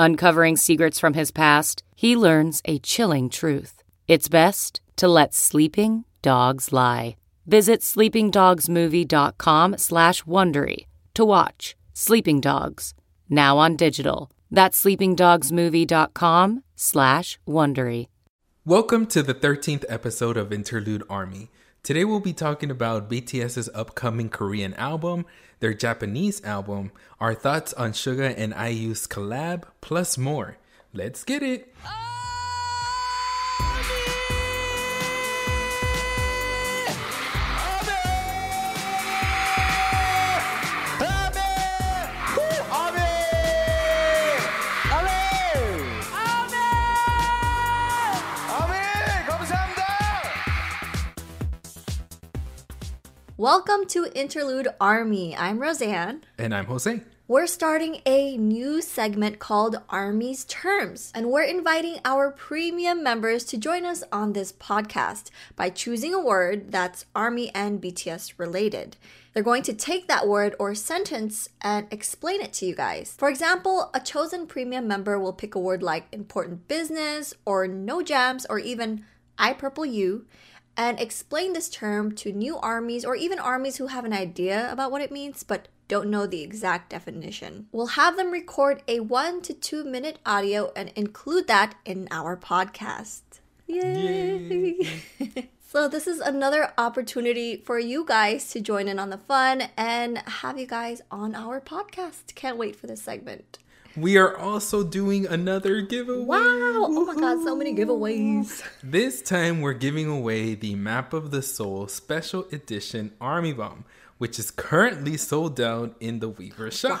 Uncovering secrets from his past, he learns a chilling truth. It's best to let sleeping dogs lie. Visit sleepingdogsmovie.com slash Wondery to watch Sleeping Dogs, now on digital. That's sleepingdogsmovie.com slash Wondery. Welcome to the 13th episode of Interlude Army. Today we'll be talking about BTS's upcoming Korean album, their Japanese album, our thoughts on Suga and IU's collab, plus more. Let's get it! Ah, Welcome to Interlude Army. I'm Roseanne. And I'm Jose. We're starting a new segment called Army's Terms, and we're inviting our premium members to join us on this podcast by choosing a word that's Army and BTS related. They're going to take that word or sentence and explain it to you guys. For example, a chosen premium member will pick a word like important business or no jams or even I purple you and explain this term to new armies or even armies who have an idea about what it means but don't know the exact definition. We'll have them record a one to two minute audio and include that in our podcast. Yay! Yay. so, this is another opportunity for you guys to join in on the fun and have you guys on our podcast. Can't wait for this segment. We are also doing another giveaway. Wow! Oh my god, so many giveaways. This time we're giving away the Map of the Soul Special Edition Army Bomb, which is currently sold out in the Weverse shop. Wow.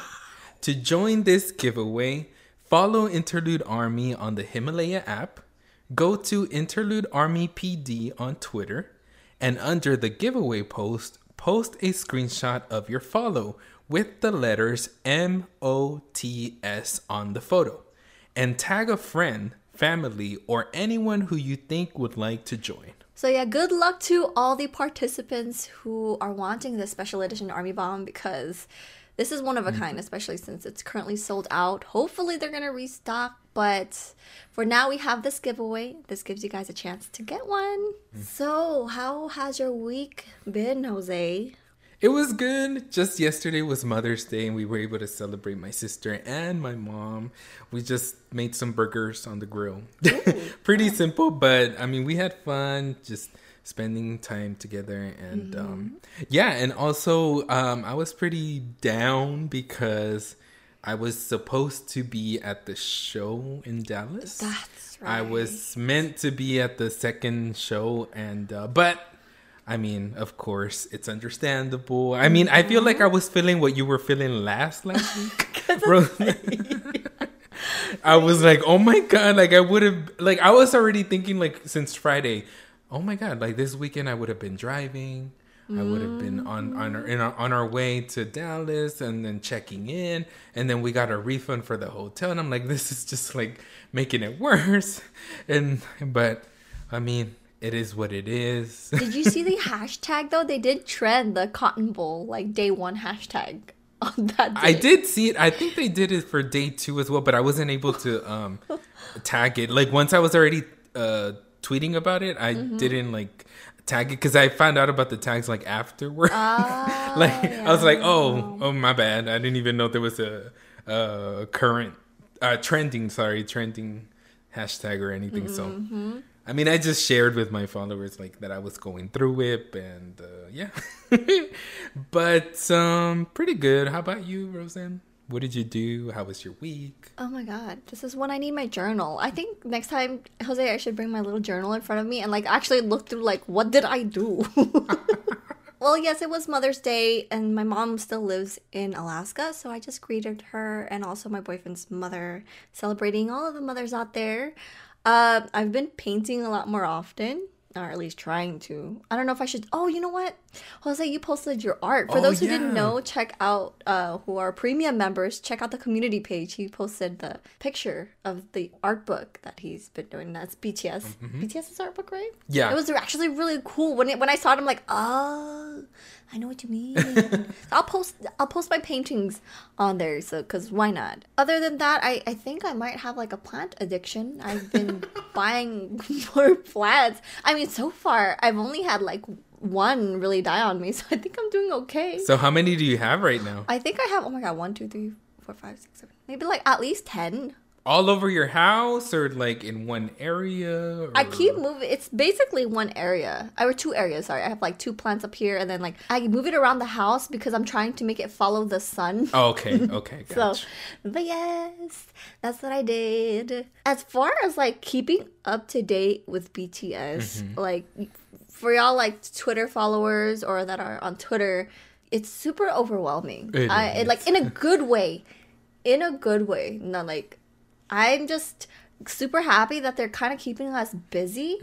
To join this giveaway, follow Interlude Army on the Himalaya app, go to Interlude Army PD on Twitter, and under the giveaway post, post a screenshot of your follow with the letters M O T S on the photo and tag a friend, family, or anyone who you think would like to join. So, yeah, good luck to all the participants who are wanting this special edition Army Bomb because this is one of a kind, especially since it's currently sold out. Hopefully, they're going to restock, but for now, we have this giveaway. This gives you guys a chance to get one. Mm. So, how has your week been, Jose? It was good. Just yesterday was Mother's Day, and we were able to celebrate my sister and my mom. We just made some burgers on the grill. Pretty simple, but I mean, we had fun just spending time together. And mm-hmm. um, yeah, and also, um, I was pretty down because I was supposed to be at the show in Dallas. That's right. I was meant to be at the second show, and uh, but I mean, of course, it's understandable. I mean, I feel like I was feeling what you were feeling last last week. I was like, oh my god, like I would have, like I was already thinking like since Friday, oh my god, like this weekend I would have been driving. I would have been on on mm. our, our, on our way to Dallas and then checking in, and then we got a refund for the hotel, and I'm like, this is just like making it worse. And but I mean, it is what it is. did you see the hashtag though? They did trend the Cotton Bowl like day one hashtag on that. Day. I did see it. I think they did it for day two as well, but I wasn't able to um tag it. Like once I was already uh tweeting about it, I mm-hmm. didn't like tag it because I found out about the tags like afterward. Uh, like yeah. I was like, oh, oh my bad. I didn't even know there was a, a current uh trending. Sorry, trending hashtag or anything. Mm-hmm. So, I mean, I just shared with my followers like that I was going through it, and uh, yeah. but um, pretty good. How about you, Roseanne? What did you do? How was your week? Oh my god, this is when I need my journal. I think next time, Jose, I should bring my little journal in front of me and like actually look through like what did I do. well, yes, it was Mother's Day, and my mom still lives in Alaska, so I just greeted her and also my boyfriend's mother, celebrating all of the mothers out there. Uh, I've been painting a lot more often. Or at least trying to. I don't know if I should. Oh, you know what? Jose, you posted your art. For Oh, those who yeah. didn't know, check out uh, who are premium members. Check out the community page. He posted the picture of the art book that he's been doing. That's BTS. BTS's art book, right? Mm-hmm. Yeah. It was actually really cool. When it, when I saw it, I'm like, oh, I know what you mean. I'll post I'll post my paintings on there. So because why not? Other than that, I I think I might have like a plant addiction. I've been buying more plants. I mean, so far I've only had like one really die on me, so I think I'm doing okay. So, how many do you have right now? I think I have oh my god, one, two, three, four, five, six, seven, maybe like at least ten. All over your house, or like in one area? Or... I keep moving. It's basically one area, I or two areas. Sorry, I have like two plants up here, and then like I move it around the house because I'm trying to make it follow the sun. Oh, okay, okay, So, but yes, that's what I did. As far as like keeping up to date with BTS, mm-hmm. like for y'all like Twitter followers or that are on Twitter, it's super overwhelming. It I, it, like in a good way, in a good way. Not like I'm just super happy that they're kind of keeping us busy.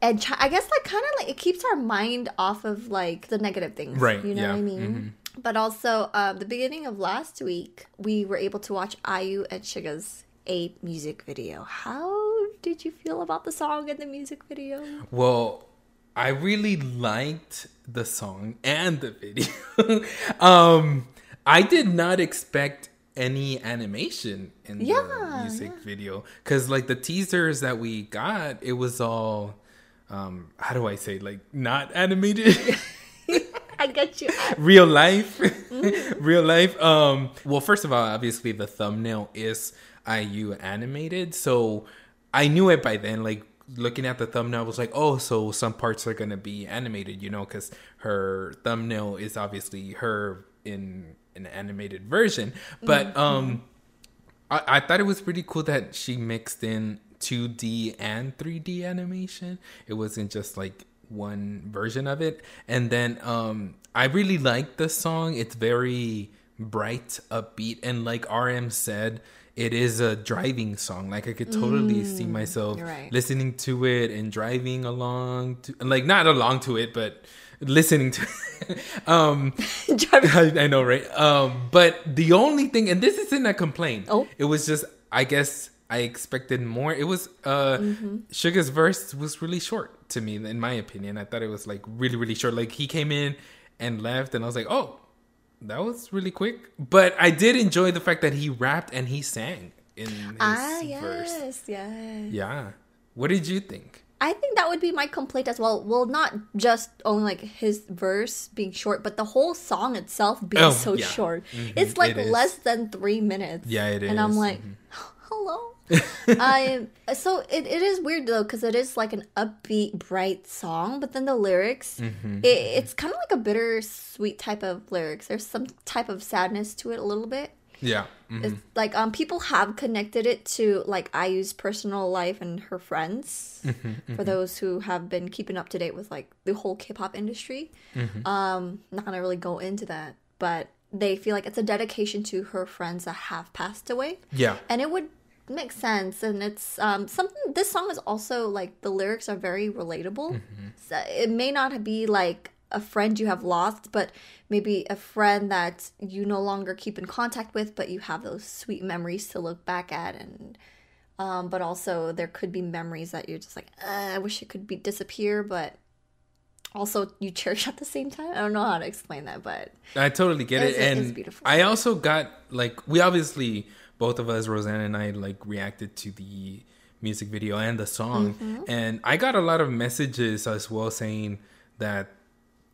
And ch- I guess like kind of like it keeps our mind off of like the negative things, Right, You know yeah, what I mean? But also, um, the beginning of last week, we were able to watch IU and Suga's a music video. How did you feel about the song and the music video? Well, I really liked the song and the video. um, I did not expect any animation in the Yeah, music video. Because, like, the teasers that we got, it was all, um, how do I say, like, not animated. I get you. real life. Real life. Um well first of all obviously the thumbnail is iu animated. So i knew it by then like looking at the thumbnail I was like oh so some parts are gonna be animated you know because her thumbnail is obviously her in an animated version but um I, I thought it was pretty cool that she mixed in 2D and 3D animation. It wasn't just like one version of it. And then um I really like the song. It's very bright, upbeat, and like RM said, it is a driving song. Like I could totally see myself right. listening to it and driving along to like not along to it, but listening to um I, I know, right? Um, but the only thing, and this isn't a complaint. Oh. it was just, I guess, I expected more. It was, uh, Mm-hmm. Suga's verse was really short to me, in my opinion. I thought it was like really, really short. Like he came in and left, and I was like, oh, that was really quick. But I did enjoy the fact that he rapped and he sang in his ah, verse. yes, yes. Yeah. What did you think? I think that would be my complaint as well. Well, not just only like his verse being short, but the whole song itself being Oh, so yeah. short. Mhm, It's like it less than three minutes. Yeah, it is. And I'm like, hello. I so it, it is weird though because it is like an upbeat, bright song, but then the lyrics, Mm-hmm. it, it's kind of like a bittersweet type of lyrics. There's some type of sadness to it a little bit. Yeah. mhm. It's like um people have connected it to like IU's personal life and her friends. Mm-hmm, For those who have been keeping up to date with like the whole K-pop industry, Mm-hmm. um, not gonna really go into that, but they feel like it's a dedication to her friends that have passed away, Yeah. and it would make sense. And it's um something. This song is also like the lyrics are very relatable. Mm-hmm. So it may not be like a friend you have lost, but maybe a friend that you no longer keep in contact with, but you have those sweet memories to look back at, and um, but also there could be memories that you're just like, uh, I wish it could be disappear, but also you cherish at the same time. I don't know how to explain that, but I totally get it, it's and beautiful. I also got like we obviously both of us, Roseanne and I, like reacted to the music video and the song, Mm-hmm. and I got a lot of messages as well saying that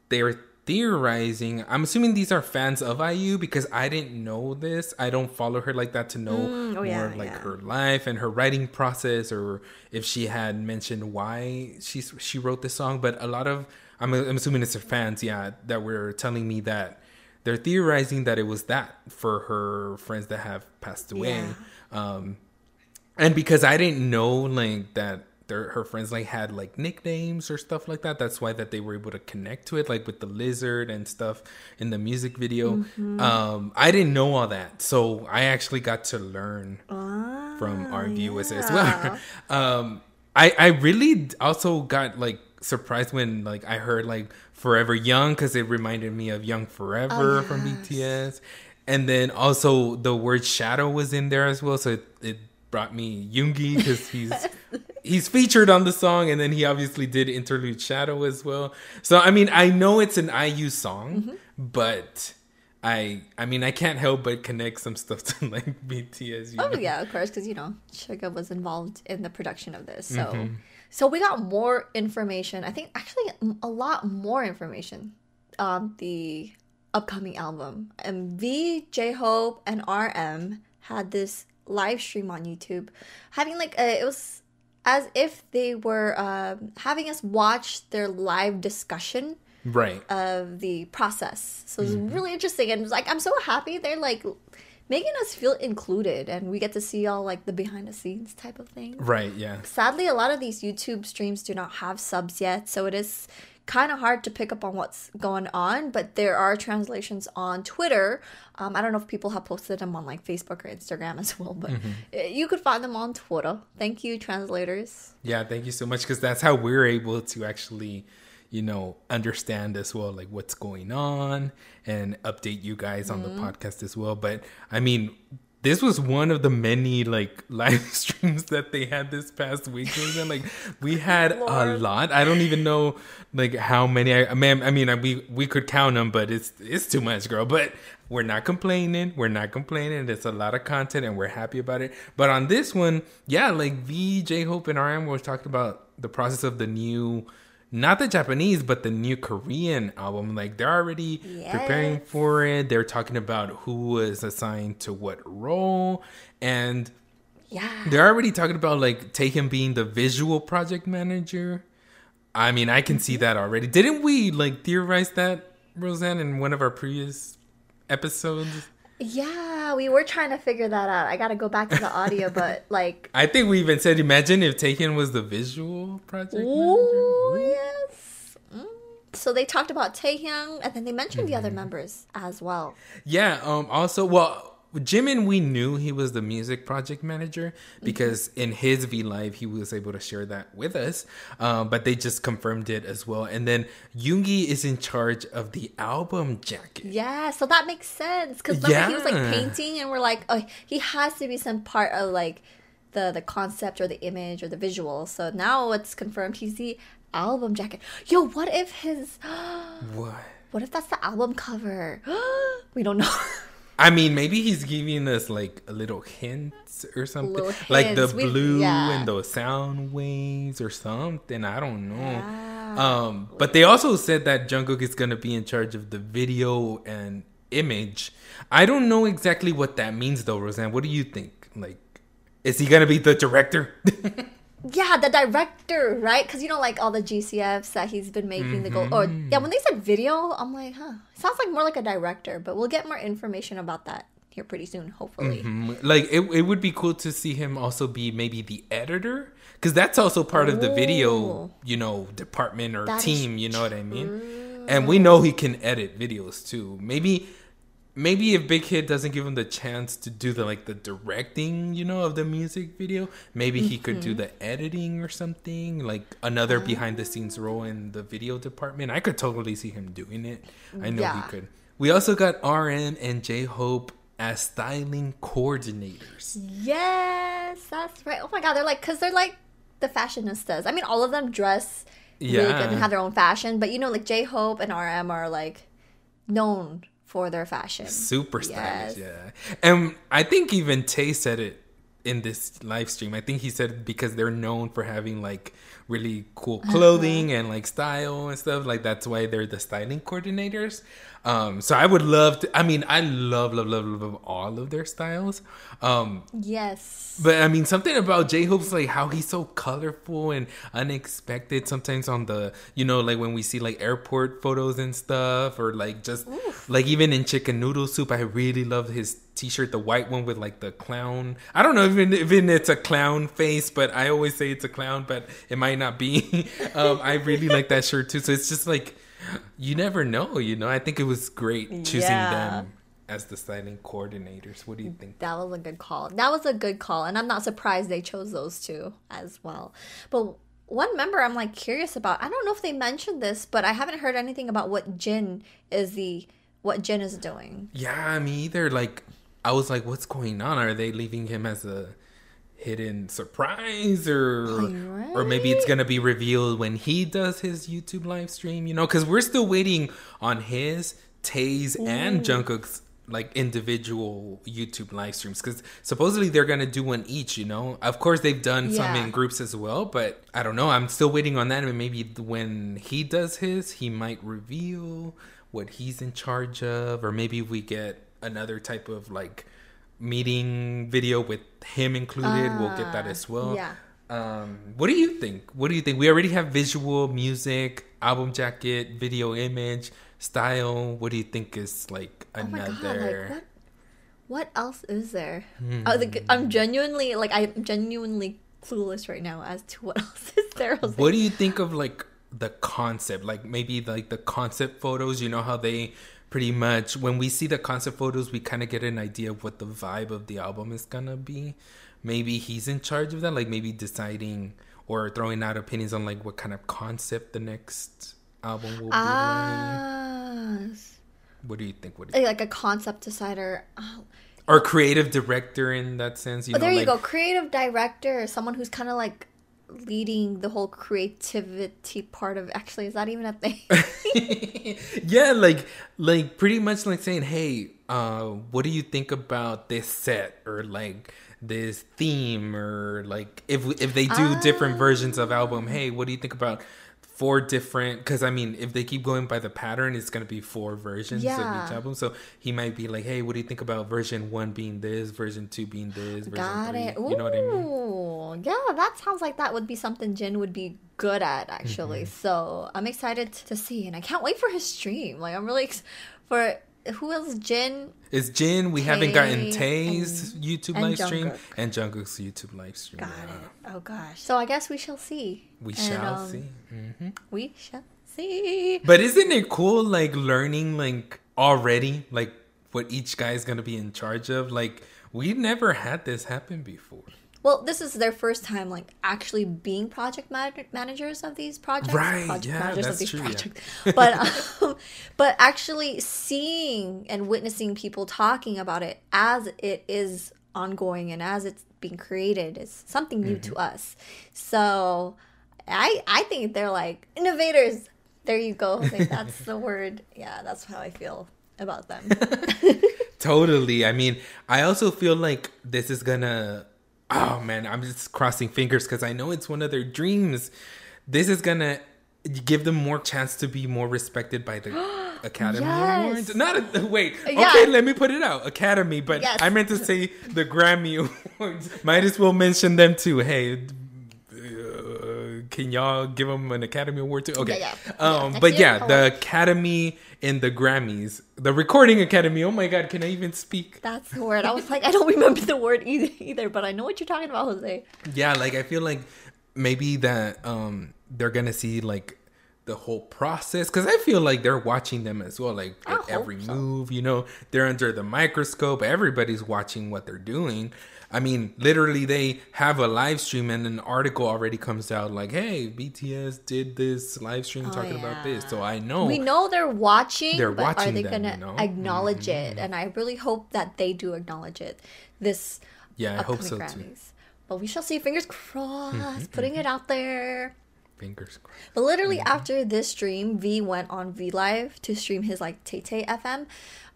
they're theorizing. I'm assuming these are fans of IU because I didn't know this. I don't follow her like that to know Mm, oh, more yeah, of like yeah. her life and her writing process, or if she had mentioned why she she wrote this song. But a lot of I'm, I'm assuming it's her fans, yeah, that were telling me that they're theorizing that it was that for her friends that have passed away. Yeah. Um, and because I didn't know like that their her friends like had like nicknames or stuff like that. That's why that they were able to connect to it, like with the lizard and stuff in the music video. Mm-hmm. Um, I didn't know all that, so I actually got to learn Ah, from our viewers as well. um, I I really also got like surprised when like I heard like Forever Young because it reminded me of Young Forever Oh, from. BTS, and then also the word shadow was in there as well, so it, it brought me Yoongi because he's he's featured on the song, and then he obviously did interlude shadow as well. So I mean, I know it's an IU song, Mm-hmm. but. I I mean I can't help but connect some stuff to like BTS. You Oh know? yeah, of course, because you know Suga was involved in the production of this. So, Mm-hmm. so we got more information. I think actually a lot more information on the upcoming album. And V, J Hope, and RM had this live stream on YouTube, having like a, it was as if they were um, having us watch their live discussion Right. of the process. So it's Mm-hmm. really interesting and like I'm so happy they're like making us feel included and we get to see all like the behind the scenes type of thing. Right, yeah. Sadly, a lot of these YouTube streams do not have subs yet, so it is kind of hard to pick up on what's going on. But there are translations on Twitter. Um, I don't know if people have posted them on like Facebook or Instagram as well, but Mm-hmm. you could find them on Twitter. Thank you, translators. Yeah, thank you so much because that's how we're able to actually, you know, understand as well, like what's going on and update you guys on the podcast as well. But I mean, this was one of the many like live streams that they had this past week. And like we had a lot. I don't even know like how many. I, I mean, I mean, we we could count them, but it's it's too much, girl. But we're not complaining. We're not complaining. It's a lot of content, and we're happy about it. But on this one, yeah, like V, J Hope, and RM were talking about the process of the new. Not the Japanese, but the new Korean album. Like they're already preparing for it. They're talking about who was assigned to what role, and Yeah. they're already talking about like Taken being the visual project manager. I mean, I can see mm-hmm. that already. Didn't we like theorize that, Roseanne, in one of our previous episodes? Yeah, we were trying to figure that out. I got to go back to the audio, but like I think we even said, imagine if Taken was the visual project manager. Ooh, yes. Mm. So they talked about Taehyung, and then they mentioned the Mm-hmm. other members as well. Yeah. Um. Also, well, Jimin, we knew he was the music project manager because in his V Live he was able to share that with us. Um. But they just confirmed it as well. And then Yoongi is in charge of the album jacket. Yeah, so that makes sense because he was like painting, and we're like, oh, he has to be some part of like the the concept or the image or the visual. So now it's confirmed he's the album jacket. Yo, what if his? What? What if that's the album cover? we don't know. I mean, maybe he's giving us like a little hints or something, like the. We- blue yeah. and the sound waves or something. I don't know. Um, but they also said that Jungkook is gonna be in charge of the video and image. I don't know exactly what that means though, Roseanne. What do you think? Like, is he gonna be the director? Yeah, the director, right? Because you know, like all the GCFs that he's been making the gold. Or yeah, when they said video, I'm like, huh, sounds like more like a director. But we'll get more information about that here pretty soon, hopefully. Mm, like, it, it would be cool to see him also be maybe the editor. Because that's also part of the video, you know, department or That team. You know what I mean? And we know he can edit videos too. Maybe, maybe if Big Hit doesn't give him the chance to do the like the directing, you know, of the music video, maybe he could Mm-hmm. do the editing or something, like another behind the scenes role in the video department. I could totally see him doing it. I know Yeah. he could. We also got RM and J Hope as styling coordinators. Yes, that's right. Oh my god, they're like, because they're like the fashionistas. I mean, all of them dress really good Yeah. and have their own fashion, but you know, like J Hope and RM are like known for their fashion. Super stylish, Yes. yeah. And I think even Tay said it in this live stream. I think he said because they're known for having like really cool clothing and like style and stuff. Like that's why they're the styling coordinators. Um, so I would love to. I mean, I love, love, love, love all of their styles. Um, Yes. but I mean, something about J Hope's like how he's so colorful and unexpected. Sometimes on the, you know, like when we see like airport photos and stuff, or like just like even in Chicken Noodle Soup, I really love his T-shirt, the white one with like the clown. I don't know even even it's a clown face, but I always say it's a clown, but it might not be. um, I really like that shirt too. So it's just like you never know, you know. I think it was great choosing Yeah. them as the styling coordinators. What do you think? That was a good call. That was a good call. And I'm not surprised they chose those two as well. But one member I'm like curious about, I don't know if they mentioned this, but I haven't heard anything about what Jin is the what Jin is doing. Yeah, me either. Like, I was like, what's going on? Are they leaving him as a hidden surprise, or or maybe it's gonna be revealed when he does his YouTube live stream? You know, because we're still waiting on his Tae's and Jungkook's like individual YouTube live streams because supposedly they're gonna do one each. You know, of course they've done some in groups as well, but I don't know. I'm still waiting on that, and maybe when he does his, he might reveal what he's in charge of, or maybe we get another type of like meeting video with him included. we'll get that as well. yeah. Um, what do you think? What do you think? We already have visual, music, album jacket, video image, style. What do you think is like Oh my god, like what what else is there? Hmm. I was like, I'm genuinely like I'm genuinely clueless right now as to what else is there. What do you think of like the concept? Like maybe like the concept photos, you know how they pretty much when we see the concept photos we kind of get an idea of what the vibe of the album is gonna be. Maybe he's in charge of that, like maybe deciding or throwing out opinions on like what kind of concept the next album will be like. Ah, What do you think? What do you like a concept decider. Oh, or creative director in that sense? You oh, know, there you like, go. Creative director, someone who's kind of like leading the whole creativity part of. Actually, is that even a thing? yeah, like like pretty much like saying, "Hey, uh, what do you think about this set or like this theme or like if if they do different versions of album? Hey, what do you think about four different? Because I mean, if they keep going by the pattern, it's gonna be four versions of Yeah. each album. So he might be like, "Hey, what do you think about version one being this, version two being this, version Got three? it. Ooh, You know what I mean?" yeah, that sounds like that would be something Jin would be good at actually. Mm-hmm. So I'm excited to see, and I can't wait for his stream. Like I'm really ex- for who else? Jin. It's Jin. We haven't gotten Tay Tay's YouTube and live stream and Jungkook's YouTube live stream. Got Yeah. it. Oh gosh. So I guess we shall see. We And, shall um, see. hmm We shall see. But isn't it cool, like learning, like already, like what each guy is gonna be in charge of? Like we never had this happen before. Well, this is their first time, like actually being project man- managers of these projects. Right, Project yeah, managers that's of these true, yeah. projects. But um, but actually seeing and witnessing people talking about it as it is ongoing and as it's being created is something new Mm-hmm. to us. So I I think they're like innovators. There you go. Think that's the word. Yeah, that's how I feel about them. Totally. I mean, I also feel like this is gonna. Oh man, I'm just crossing fingers because I know it's one of their dreams. This is gonna give them more chance to be more respected by the Academy Yes. Awards. Not a, wait. Yeah. Okay, let me put it out. Academy, but Yes. I meant to say the Grammy Awards. Might as well mention them too. Hey. Can y'all give them an Academy Award too? Okay, Yeah, yeah. um, Yeah, but yeah, the Academy and the Grammys, the Recording Academy. Oh my God, can I even speak? That's the word. I was like, I don't remember the word either, either, but I know what you're talking about, Jose. Yeah, like I feel like maybe that um they're gonna see like the whole process because I feel like they're watching them as well. Like I every so. move, you know, they're under the microscope. Everybody's watching what they're doing. I mean, literally, they have a live stream and an article already comes out like, "Hey, BTS did this live stream talking about this." So I know We know they're watching, Oh. They're but are they them, gonna you know? Mm-hmm. acknowledge it? And I really hope that they do acknowledge it. This Yeah, I hope so too. Mm-hmm, Grammys. But we shall see. Fingers crossed. Putting it out there. Fingers crossed. But literally Mm-hmm. after this stream, V went on V Live to stream his like Tay Tay FM.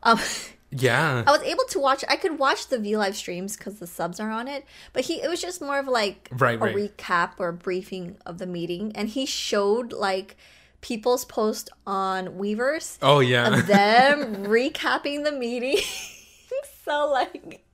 Um, Yeah. I was able to watch. I could watch the V Live streams because the subs are on it. But he, it was just more of like Right, a right. recap or a briefing of the meeting, and he showed like people's post on Weverse. Oh yeah. of them recapping the meeting. so like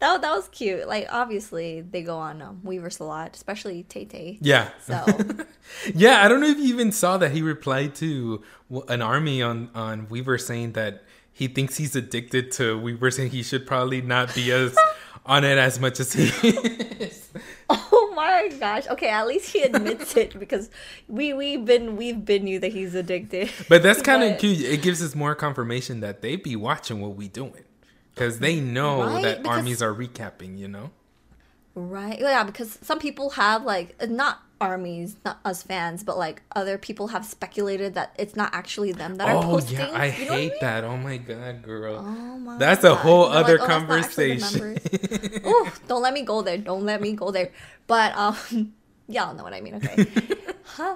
that that was cute. Like obviously they go on um, Weverse a lot, especially Tay Tay. yeah. So Yeah, I don't know if you even saw that he replied to an army on on Weverse saying that he thinks he's addicted to Weverse saying he should probably not be as on it as much as he is. oh my gosh. Okay, at least he admits it because we we've been we've been knew that he's addicted. But that's kind of cute. It gives us more confirmation that they be watching what we doing because they know Right, that because- armies are recapping. You know. Right. Yeah, because some people have like not armies, not us fans, but like other people have speculated that it's not actually them that are Oh posting. yeah, I You know hate mean? that. Oh my god, girl. Oh my That's a whole They're other like, "Oh, that's not actually the conversation. members." Ooh, don't let me go there. Don't let me go there. But um, y'all know what I mean. Okay.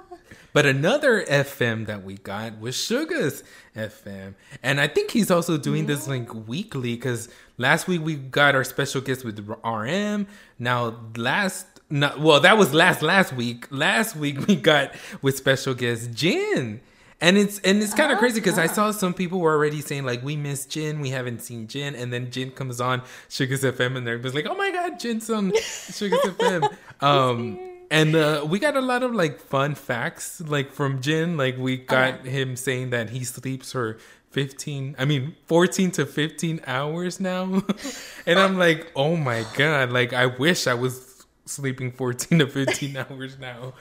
But another FM that we got was Suga's FM. And I think he's also doing this like weekly because last week we got our special guest with RM. Now, last, not, well, that was last, last week. Last week we got with special guest Jin. And it's and it's kind of crazy because I saw some people were already saying like we miss Jin, we haven't seen Jin, and then Jin comes on Suga's FM and they're just like, oh my god, Jin's on Suga's FM. Um, and uh, we got a lot of like fun facts like from Jin. Like we got him saying that he sleeps for 15, I mean 14 to 15 hours now, and I'm like, oh my god, like I wish I was sleeping 14 to 15 hours now.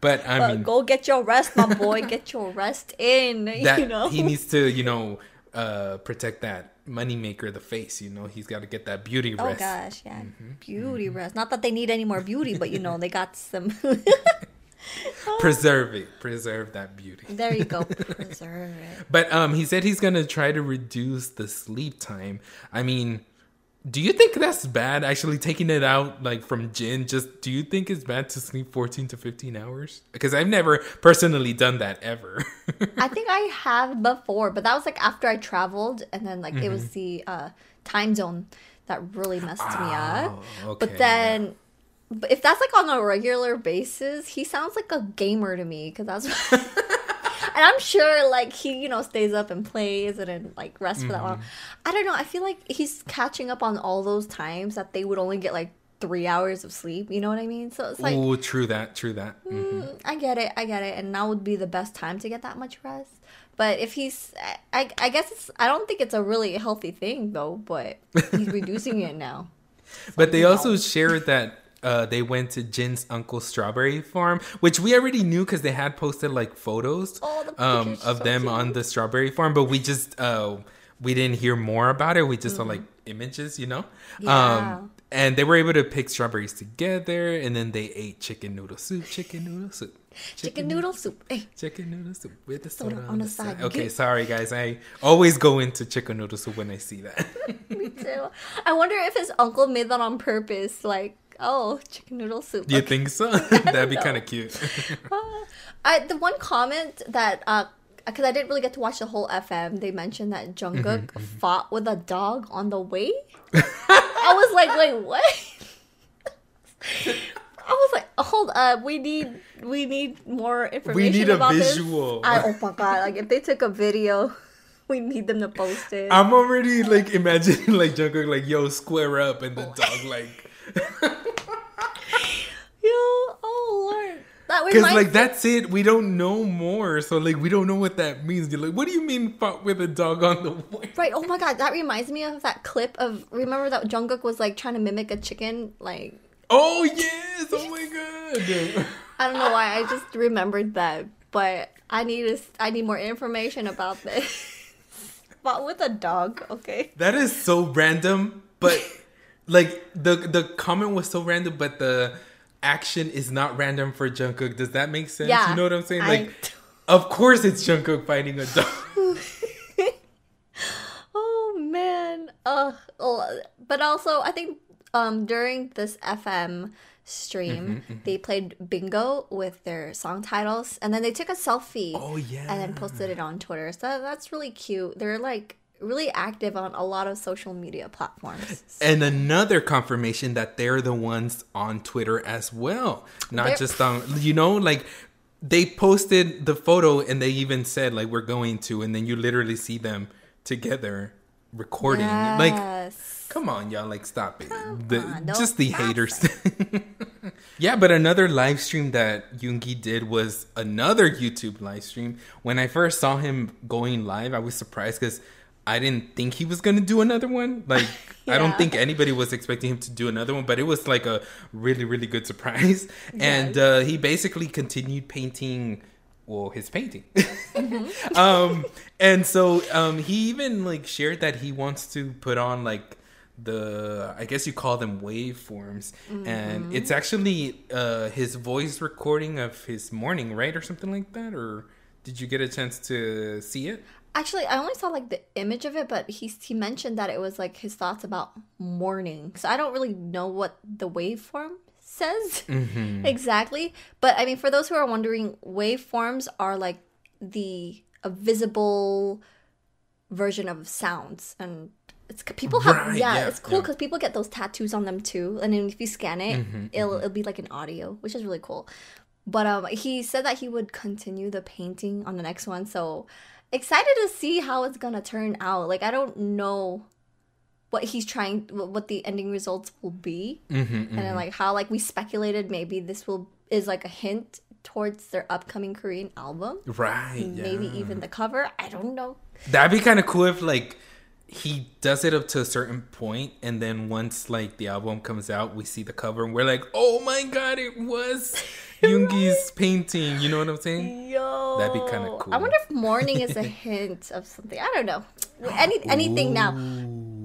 But I mean, go get your rest, my boy. Get your rest in. that you know. he needs to, you know, uh, protect that moneymaker, the face. You know, he's got to get that beauty rest. Oh gosh, yeah, Mm-hmm. beauty rest. Not that they need any more beauty, but you know they got some. Preserve it, preserve that beauty. there you go, preserve it. But um, he said he's gonna try to reduce the sleep time. I mean, do you think that's bad? Actually, taking it out like from Jin, just do you think it's bad to sleep fourteen to fifteen hours? Because I've never personally done that ever. I think I have before, but that was like after I traveled, and then like it Mm-hmm. was the uh, time zone that really messed me up. Oh, okay, But then, but if that's like on a regular basis, he sounds like a gamer to me because that's. and I'm sure like he you know stays up and plays and then like rests for that long. Mm-hmm. I don't know. I feel like he's catching up on all those times that they would only get like three hours of sleep. You know what I mean? So it's like. oh, true that, true that. Mhm. Mm, I get it, I get it, and now would be the best time to get that much rest. But if he's, I, I guess it's, I don't think it's a really healthy thing though. But he's reducing it now. But they also shared that uh, they went to Jin's uncle's strawberry farm, which we already knew because they had posted like photos Oh, the um, of so them cute. on the strawberry farm. But we just uh, we didn't hear more about it. We just saw like images, you know. Mm-hmm. Yeah. Um, and they were able to pick strawberries together, and then they ate chicken noodle soup, chicken noodle soup, Chicken noodle soup. Hey, chicken noodle soup with the soda, Soda on, the side. Okay, sorry guys. I always go into chicken noodle soup when I see that. me too. I wonder if his uncle made that on purpose. Like, oh, chicken noodle soup. Do you Okay. think so? That'd be kind of cute. I the one comment that uh because I didn't really get to watch the whole FM, they mentioned that Jungkook Mm-hmm, fought with a dog on the way. I was like, wait, what? I was like, hold up, we need we need more information. We need a visual. I, oh my god! Like if they took a video, we need them to post it. I'm already like imagining like Jungkook like yo square up and the dog like Yo, oh lord, that because like that's it we don't know more so like we don't know what that means you're like what do you mean fought with a dog on the way Right. Oh my god, that reminds me of that clip of remember that Jungkook was like trying to mimic a chicken. Like oh yes oh my god I don't know why I just remembered that, but I need to, I need more information about this. but with a dog, okay. that is so random but like the the comment was so random but the action is not random for Jungkook does that make sense Yeah, you know what I'm saying I- like of course it's Jungkook fighting a dog Oh man. Uh. oh, But also, I think um during this FM stream, Mm-hmm, they played bingo with their song titles, and then they took a selfie. Oh, yeah. And then posted it on Twitter. So that's really cute. They're like really active on a lot of social media platforms. And another confirmation that they're the ones on Twitter as well. Not They're- just on, you know, like they posted the photo and they even said, like, we're going to, and then you literally see them together recording. Like, come on, y'all, like, stop it. The- on, just the haters. yeah, but another live stream that Yoongi did was another YouTube live stream. When I first saw him going live, I was surprised because I didn't think he was gonna do another one. Like I don't think anybody was expecting him to do another one, but it was like a really, really good surprise. And uh, he basically continued painting well his painting. Um and so um he even like shared that he wants to put on like the i guess you call them waveforms. And it's actually uh his voice recording of his morning right or something like that? Or did you get a chance to see it Actually, I only saw like the image of it, but he he mentioned that it was like his thoughts about mourning. So I don't really know what the waveform says exactly. But I mean, for those who are wondering, waveforms are like the a visible version of sounds and it's people have Right, yeah, yeah, it's cool yeah. because people get those tattoos on them too and then if you scan it Mm-hmm, it'll, it'll be like an audio which is really cool but um he said that he would continue the painting on the next one so excited to see how it's gonna turn out. Like i don't know what he's trying what the ending results will be. Mm-hmm, and then like how like we speculated maybe this will is like a hint towards their upcoming korean album. Right maybe yeah. even the cover. I don't know. That'd be kind of cool if like he does it up to a certain point, and then once like the album comes out, we see the cover and we're like, "Oh my god, it was Yoongi's painting." You know what I'm saying? Yo, That'd be kinda cool. I wonder if morning is a hint of something. I don't know. Any anything now,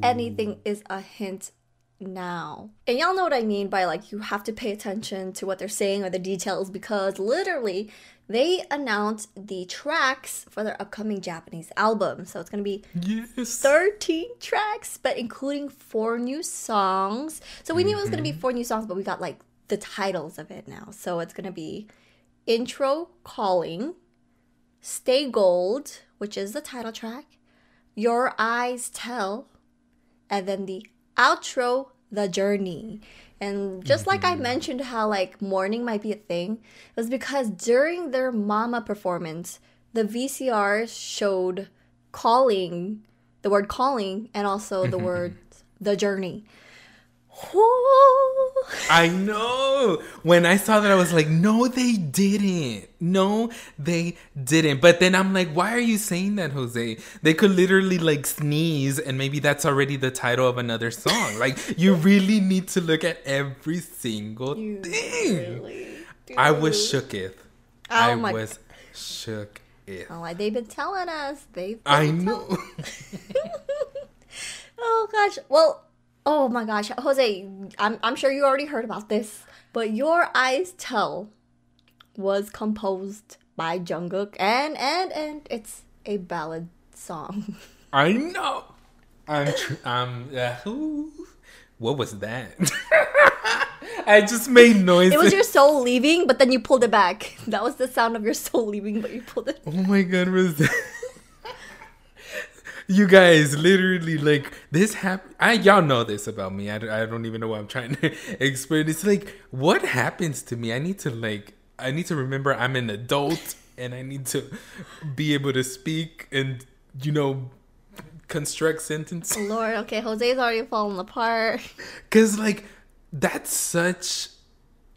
anything is a hint now. And y'all know what I mean by like you have to pay attention to what they're saying or the details because literally they announced the tracks for their upcoming Japanese album. So it's gonna be Yes. 13 tracks, but including four new songs. So we knew it was going to be mm-hmm. four new songs, but we got like the titles of it now. So it's going to be Intro Calling, Stay Gold, which is the title track, Your Eyes Tell, and then the outro, The Journey. And just like I mm-hmm. mentioned how like morning might be a thing, it was because during their mama performance, the VCR showed calling, the word calling, and also the mm-hmm. word the journey. I know. When I saw that, I was like, no, they didn't. No, they didn't. But then I'm like, why are you saying that, Jose? They could literally like sneeze, and maybe that's already the title of another song. Like, you really need to look at every single thing. Really I was shooketh. Oh I my- was shooketh. Oh, like they've been telling us. They've been I know. Oh gosh. Well, oh my gosh, Jose, I'm I'm sure you already heard about this, but Your Eyes Tell was composed by Jungkook and and and it's a ballad song. I know. I'm. Tr- I'm. Uh, ooh. what was that? I just made noise. It was your soul leaving, but then you pulled it back. That was the sound of your soul leaving, but you pulled it. Oh my god, was that? You guys literally like this happened. I y'all know this about me. I, don't- I don't even know what I'm trying to explain. It's like what happens to me. I need to like. I need to remember I'm an adult and I need to be able to speak and you know construct sentences. Lord, okay, Jose's already falling apart. Cause like that's such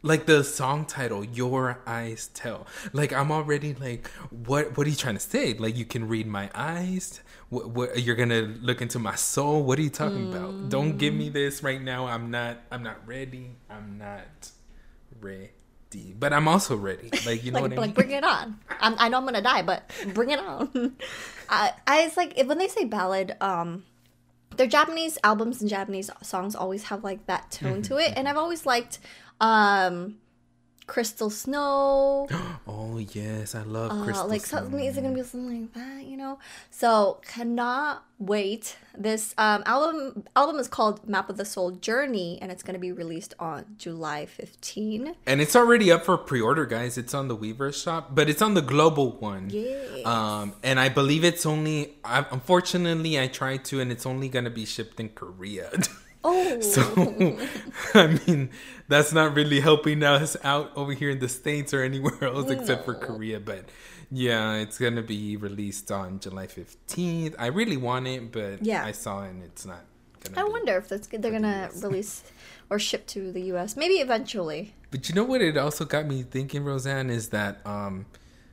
like the song title, Your Eyes Tell. Like I'm already like, what what are you trying to say? Like you can read my eyes. What, what you're gonna look into my soul? What are you talking about? Don't give me this right now. I'm not. I'm not ready. I'm not ready. But I'm also ready. Like you know like, what I mean? like bring it on. I'm, I know I'm gonna die, but bring it on. I, I it's like when they say ballad, um, their Japanese albums and Japanese songs always have like that tone to Mm-hmm, it, and I've always liked um, Crystal Snow. Oh yes, I love Uh, Crystal like Snow. something is it gonna be something like that, you know? So cannot wait. This um, album album is called Map of the Soul Journey, and it's gonna be released on July 15. And it's already up for pre-order, guys. It's on the Weverse shop, but it's on the global one. Yes. Um, and I believe it's only. I, unfortunately, I tried to, and it's only gonna be shipped in Korea. Oh, so, I mean, that's not really helping us out over here in the states or anywhere else except for Korea. But yeah, it's gonna be released on July fifteenth. I really want it, but Yeah. I saw it and it's not. Gonna I wonder if that's they're gonna release or ship to the U.S. Maybe eventually. But you know what? It also got me thinking, Roseanne, is that um,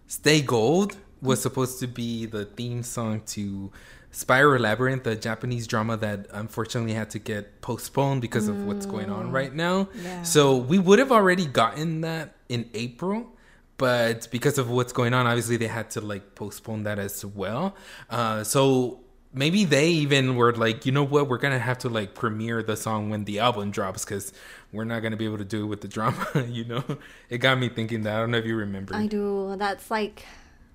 "Stay Gold" was supposed to be the theme song to Spiral Labyrinth, the Japanese drama that unfortunately had to get postponed because of what's going on right now. Yeah. So we would have already gotten that in April. But because of what's going on, obviously they had to like postpone that as well. Uh, so maybe they even were like, you know what, we're gonna have to like premiere the song when the album drops because we're not gonna be able to do it with the drama. you know, it got me thinking that. I don't know if you remember. I do. That's like,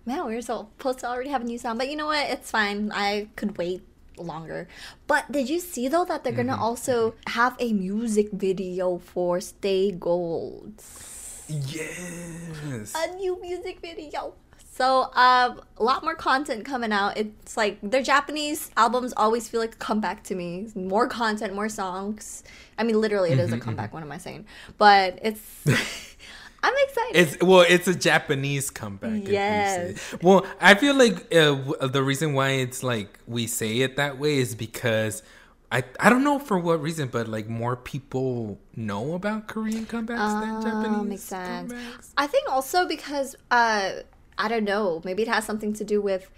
man, we're supposed to already have a new song, but you know what? It's fine. I could wait longer. But did you see though that they're Mm-hmm. gonna also have a music video for Stay Gold? Yes. A new music video. So, um, a lot more content coming out. It's like their Japanese albums always feel like a comeback to me. More content, more songs. I mean, literally, it is Mm-hmm, a comeback. What am I saying? But it's. I'm excited. It's well, it's a Japanese comeback. if you say. Yes. Well, I feel like uh, the reason why it's like we say it that way is because I I don't know for what reason, but like more people know about Korean comebacks than Japanese. Oh, makes sense. comebacks. I think also because uh I don't know, maybe it has something to do with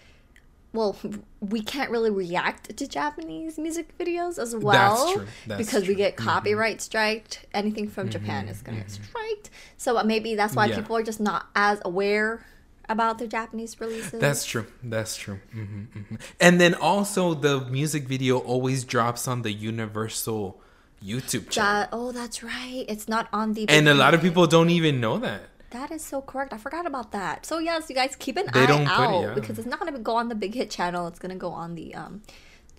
well, we can't really react to Japanese music videos as well true. That's because we get copyright striked. Anything from Japan is going to get striked. So uh, maybe that's why Yeah. people are just not as aware about their Japanese releases. That's true. That's true. hmm hmm And then also the music video always drops on the Universal YouTube channel, That- oh, that's right. It's not on the and a lot of people don't even know that. That is so correct. I forgot about that. So yes, you guys keep an They eye put it, out yeah. because it's not going to go on the Big Hit channel. It's going to go on the um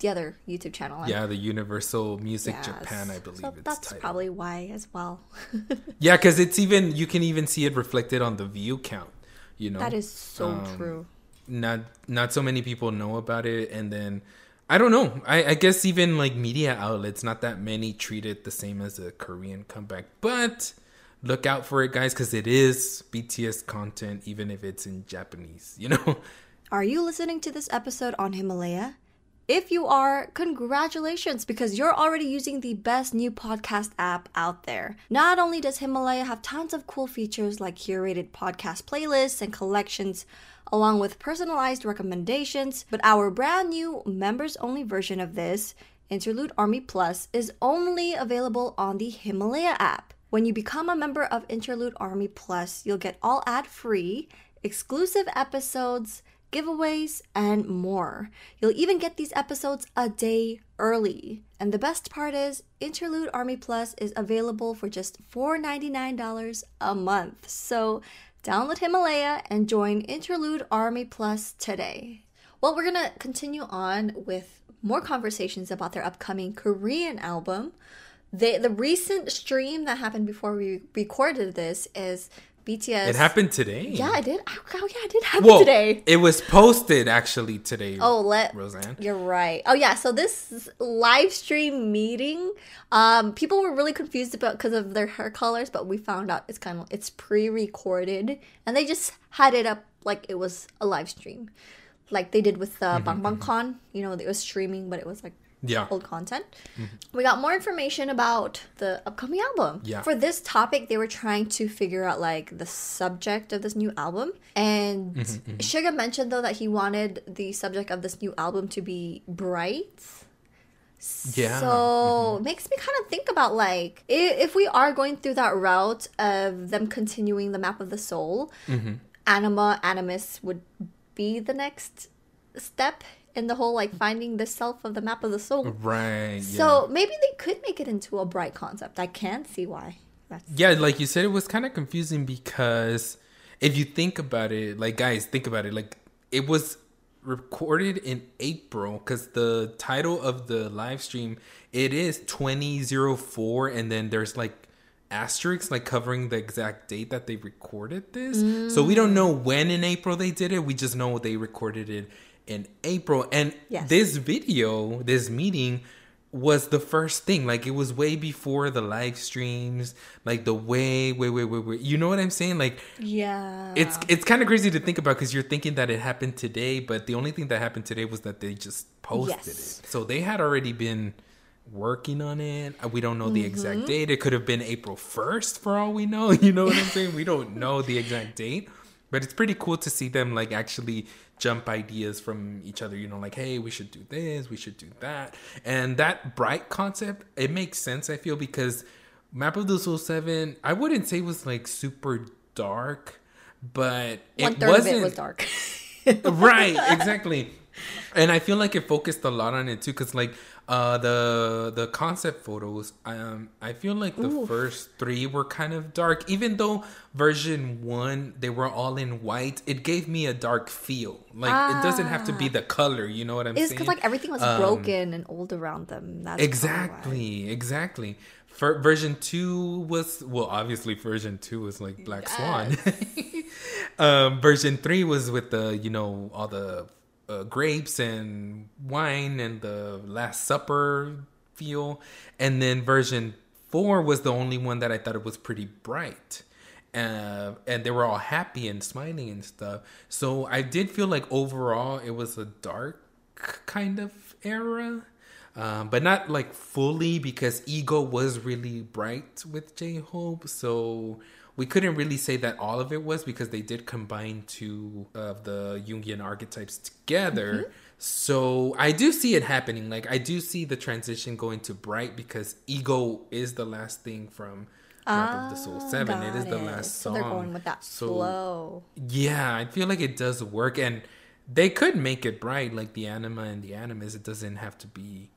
the other YouTube channel. Yeah, the Universal Music Yes. Japan, I believe So it's that's titled. probably why as well. Yeah, because it's even you can even see it reflected on the view count. You know, that is so Um, true. not not so many people know about it, and then I don't know. I, I guess even like media outlets, not that many treat it the same as a Korean comeback. But look out for it, guys, because it is BTS content, even if it's in Japanese. You know. Are you listening to this episode on Himalaya? If you are, congratulations because you're already using the best new podcast app out there. Not only does Himalaya have tons of cool features like curated podcast playlists and collections, along with personalized recommendations, but our brand new members only version of this, Interlude Army Plus, is only available on the Himalaya app. When you become a member of Interlude Army Plus, you'll get all ad free, exclusive episodes, giveaways, and more. You'll even get these episodes a day early. And the best part is, Interlude Army Plus is available for just $4.99 a month. So download Himalaya and join Interlude Army Plus today. Well, we're gonna continue on with more conversations about their upcoming Korean album. They, the recent stream that happened before we recorded this is BTS. It happened today. Yeah, it did. Oh, yeah, it did happen Well, today. it was posted actually today. Oh, let Roseanne. You're right. Oh yeah, so this live stream meeting, um, people were really confused about because of their hair colors, but we found out it's kind of it's pre-recorded, and they just had it up like it was a live stream, like they did with the Mm-hmm, Bang Bang Con. You know, it was streaming, but it was like Yeah. old content. Mm-hmm. We got more information about the upcoming album. Yeah. For this topic, they were trying to figure out like the subject of this new album. And mm-hmm, mm-hmm. Suga mentioned though that he wanted the subject of this new album to be bright. Yeah. So it makes me kind of think about like if we are going through that route of them continuing the map of the soul, anima animus would be the next step in the whole like finding the self of the map of the soul. Right. Yeah. So maybe they could make it into a bright concept. I can see why. That's Yeah, like you said, it was kind of confusing because if you think about it, like guys, think about it. Like it was recorded in April because the title of the live stream it is twenty zero four, and then there's like asterisks like covering the exact date that they recorded this. So we don't mm. know when in April they did it. We just know they recorded it in April, and Yes. this video, this meeting was the first thing. Like it was way before the live streams, like the way, way, way, way, way. You know what I'm saying? Like yeah. it's it's kind of crazy to think about because you're thinking that it happened today, but the only thing that happened today was that they just posted Yes. it. So they had already been working on it. Uh, We don't know the Mm-hmm. exact date. It could have been April 1st for all we know. You know what I'm saying? We don't know the exact date. But it's pretty cool to see them like actually jump ideas from each other, you know, like, hey, we should do this, we should do that. And that bright concept, it makes sense, I feel, because Map of the Soul 7, I wouldn't say was like super dark, but one it third wasn't of it was dark. right exactly and i feel like it focused a lot on it too because like uh the the concept photos um i feel like the first three were kind of dark even though version one they were all in white it gave me a dark feel like it doesn't have to be the color you know what i'm it's saying because like everything was Um, broken and old around them. That's. Exactly, exactly. For version two was well, obviously version two was like Black Swan. um, version three was with the you know all the uh, grapes and wine and the Last Supper feel, and then version four was the only one that I thought it was pretty bright. Uh, and they were all happy and smiling and stuff. So I did feel like overall it was a dark kind of era um, but not like fully because ego was really bright with J Hope. So we couldn't really say that all of it was because they did combine two of the Jungian archetypes together. Mm-hmm. So I do see it happening. Like I do see the transition going to bright because ego is the last thing from Map of the Soul ah, Seven. It is Got the it. last So song. they're going with that So flow. yeah, I feel like it does work, and they could make it bright, like the anima and the animus. It doesn't have to be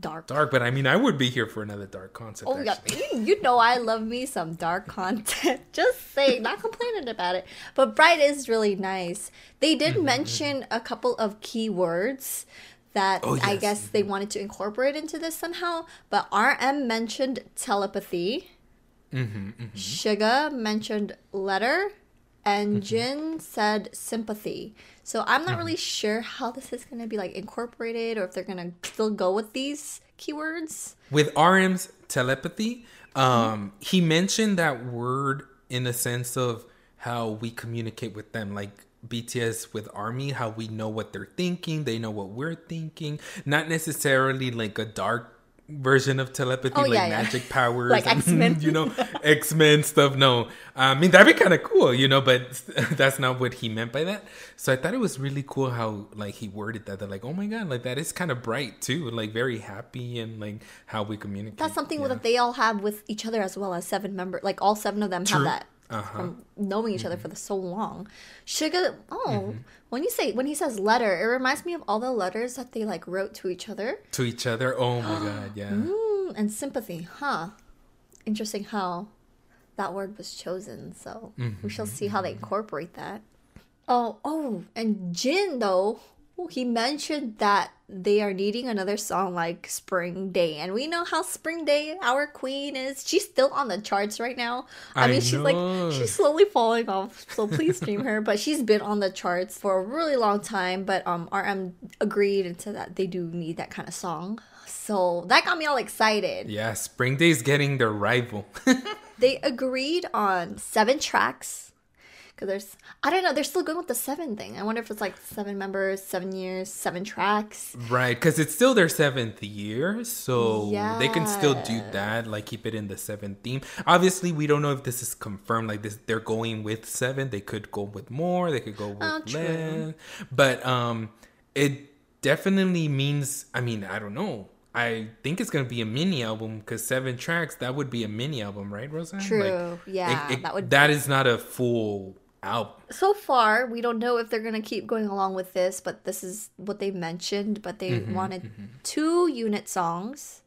Dark. dark, but I mean, I would be here for another dark concept. Oh yeah, you, you know I love me some dark content. Just saying, not complaining about it. But bright is really nice. They did Mm-hmm, mention a couple of keywords that Oh, I yes, guess they wanted to incorporate into this somehow. But RM mentioned telepathy. Mm-hmm, Suga mentioned letter. And Mm-hmm. Jin said sympathy. So I'm not really sure how this is going to be like incorporated or if they're going to still go with these keywords. With RM's telepathy, um, he mentioned that word in a sense of how we communicate with them, like BTS with Army, how we know what they're thinking, they know what we're thinking, not necessarily like a dark version of telepathy, Oh, like yeah, yeah. magic powers, Like and, X-Men. you know, X Men stuff. No, I mean that'd be kind of cool, you know, but that's not what he meant by that. So I thought it was really cool how like he worded that. They're like, oh my god, like that is kind of bright too, like very happy and like how we communicate. That's something yeah. that they all have with each other as well as seven members. Like all seven of them True. have that Uh-huh. from knowing each other for the so long. Suga, oh, Mm-hmm. when you say when he says letter, it reminds me of all the letters that they like wrote to each other. to each other. Oh my god, yeah. Mm, and sympathy, huh? Interesting how that word was chosen. So we shall see how they incorporate that. Oh, oh, and Jin though, he mentioned that they are needing another song like Spring Day, and we know how Spring Day, our queen, is. She's still on the charts right now. I, I mean, she's like she's slowly falling off. So please stream her. But she's been on the charts for a really long time. But um, RM agreed and said that they do need that kind of song. So that got me all excited. Yeah, Spring Day's getting their rival. They agreed on seven tracks. Cause there's, I don't know, they're still going with the seven thing. I wonder if it's like seven members, seven years, seven tracks. right, because it's still their seventh year, so they can still do that, like keep it in the seventh theme. Obviously, we don't know if this is confirmed. Like this, they're going with seven. They could go with more. They could go with Oh, less. But um, it definitely means. I mean, I don't know. I think it's gonna be a mini album because seven tracks. That would be a mini album, right, Roseanne? True. Yeah, that would- That is not a full album. So far, we don't know if they're gonna keep going along with this, but this is what they mentioned. But they Mm-hmm, wanted two unit songs,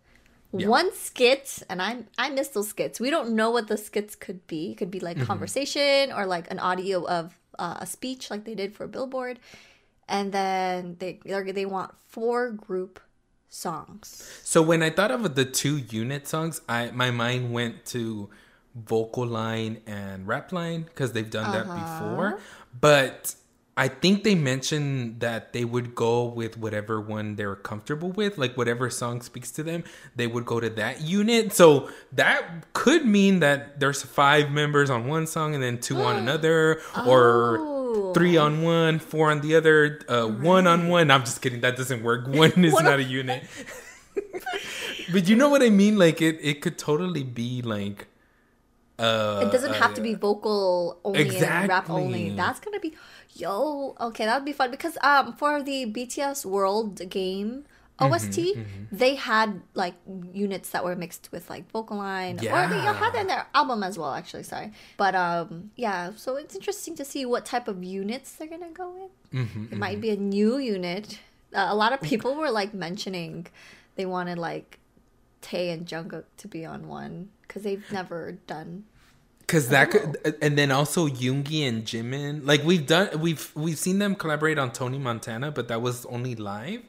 one skit, and I I miss those skits. We don't know what the skits could be. It could be like Mm-hmm. conversation or like an audio of uh, a speech, like they did for Billboard. And then they they want four group songs. So when I thought of the two unit songs, I my mind went to vocal line and rap line because they've done that before. But I think they mentioned that they would go with whatever one they're comfortable with, like whatever song speaks to them, they would go to that unit. So that could mean that there's five members on one song and then two on another, or Oh. three on one, four on the other, uh, one on one. I'm just kidding. That doesn't work. One is not a unit. but you know what I mean? Like it, it could totally be like. Uh, It doesn't have uh, to be vocal only and rap only. That's gonna be yo okay. That would be fun because um for the BTS World game Mm-hmm, OST they had like units that were mixed with like vocal line or they Yeah. had in their album as well. Actually, sorry, but um yeah. So it's interesting to see what type of units they're gonna go with. Mm-hmm, it might be a new unit. Uh, a lot of people were like mentioning they wanted like Tae and Jungkook to be on one because they've never done Cause that could, and then also Yoongi and Jimin. Like we've done, we've we've seen them collaborate on Tony Montana, but that was only live.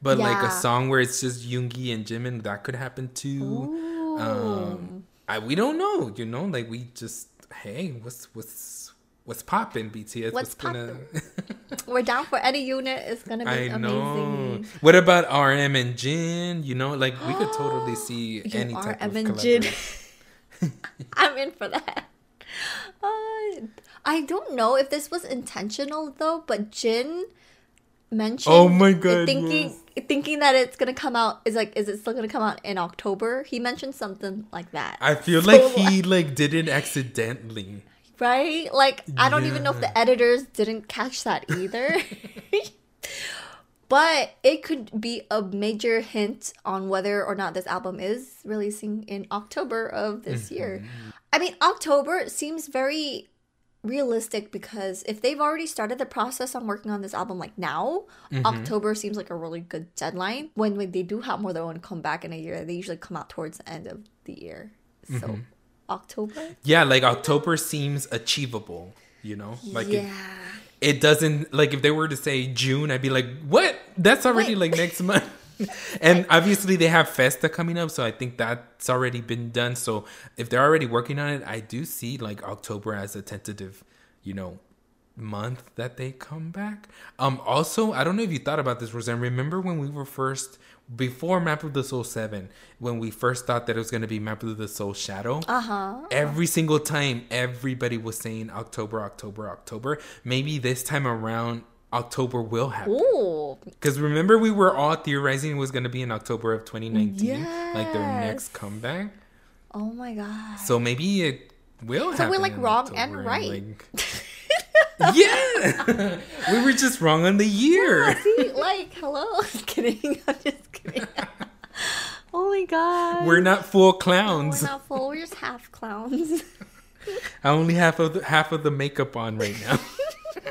But like a song where it's just Yoongi and Jimin, that could happen too. Um, I we don't know, you know. Like we just hey, what's what's what's popping BTS? What's gonna? We're down for any unit. It's gonna be I know. amazing. What about RM and Jin? You know, like we could totally see any type of RM and Jin. I'm in for that. Uh, I don't know if this was intentional though, but Jin mentioned. Oh my God, Thinking, thinking that it's gonna come out is like, is it still gonna come out in October? He mentioned something like that. I feel So, like he like did it accidentally. right? Like I don't even know if the editors didn't catch that either. but it could be a major hint on whether or not this album is releasing in October of this mm-hmm. year. I mean, October seems very realistic because if they've already started the process on working on this album like now, mm-hmm. October seems like a really good deadline. When, when they do have more than one come back in a year, they usually come out towards the end of the year. So mm-hmm. October? Yeah, like October seems achievable, you know? Like yeah. it doesn't like if they were to say June, I'd be like, "What? That's already Wait. like next month." and obviously they have Festa coming up, so I think that's already been done. So if they're already working on it, I do see like October as a tentative, you know, month that they come back. Um also, I don't know if you thought about this, Roseanne. Remember when we were first before Map of the Soul 7, when we first thought that it was going to be Map of the Soul Shadow? Uh-huh. Every single time, everybody was saying October, October, October. Maybe this time around, October will happen. Because remember, we were all theorizing it was going to be in October of 2019, like their next comeback. Oh my god. So maybe it will So happen. So we're, like, wrong and October, right. like- yeah, we were just wrong on the year. See, like, hello. I'm kidding. I'm just kidding. oh my god. We're not full clowns. We're not full. We're just half clowns. I only have of the, half of the makeup on right now.